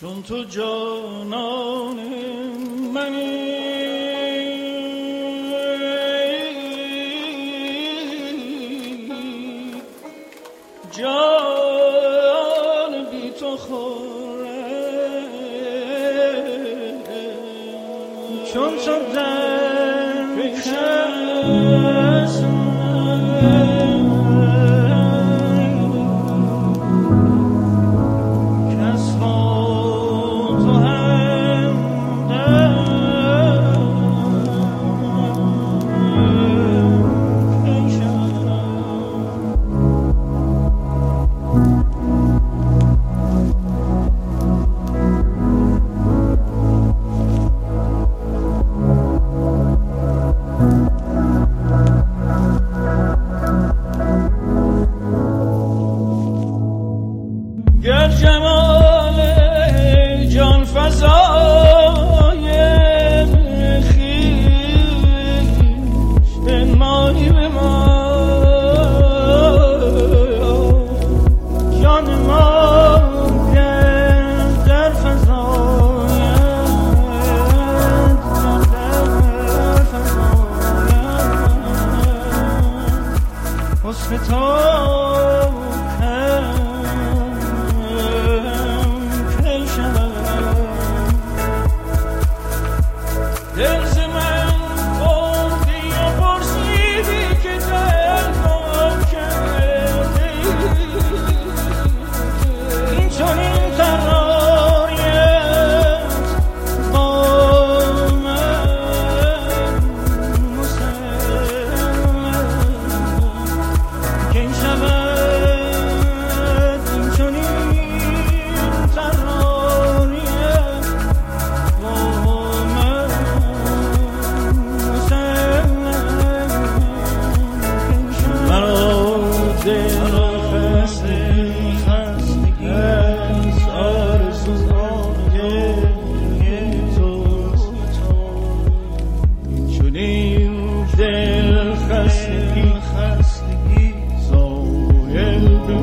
چون تو جانان منی. جان بی تو خوره. چون تو در گر جمال جان فضای خیش بنمایی به ما. جان ما در فضایت در فضایت حسن دل خستگی خستگی زایل به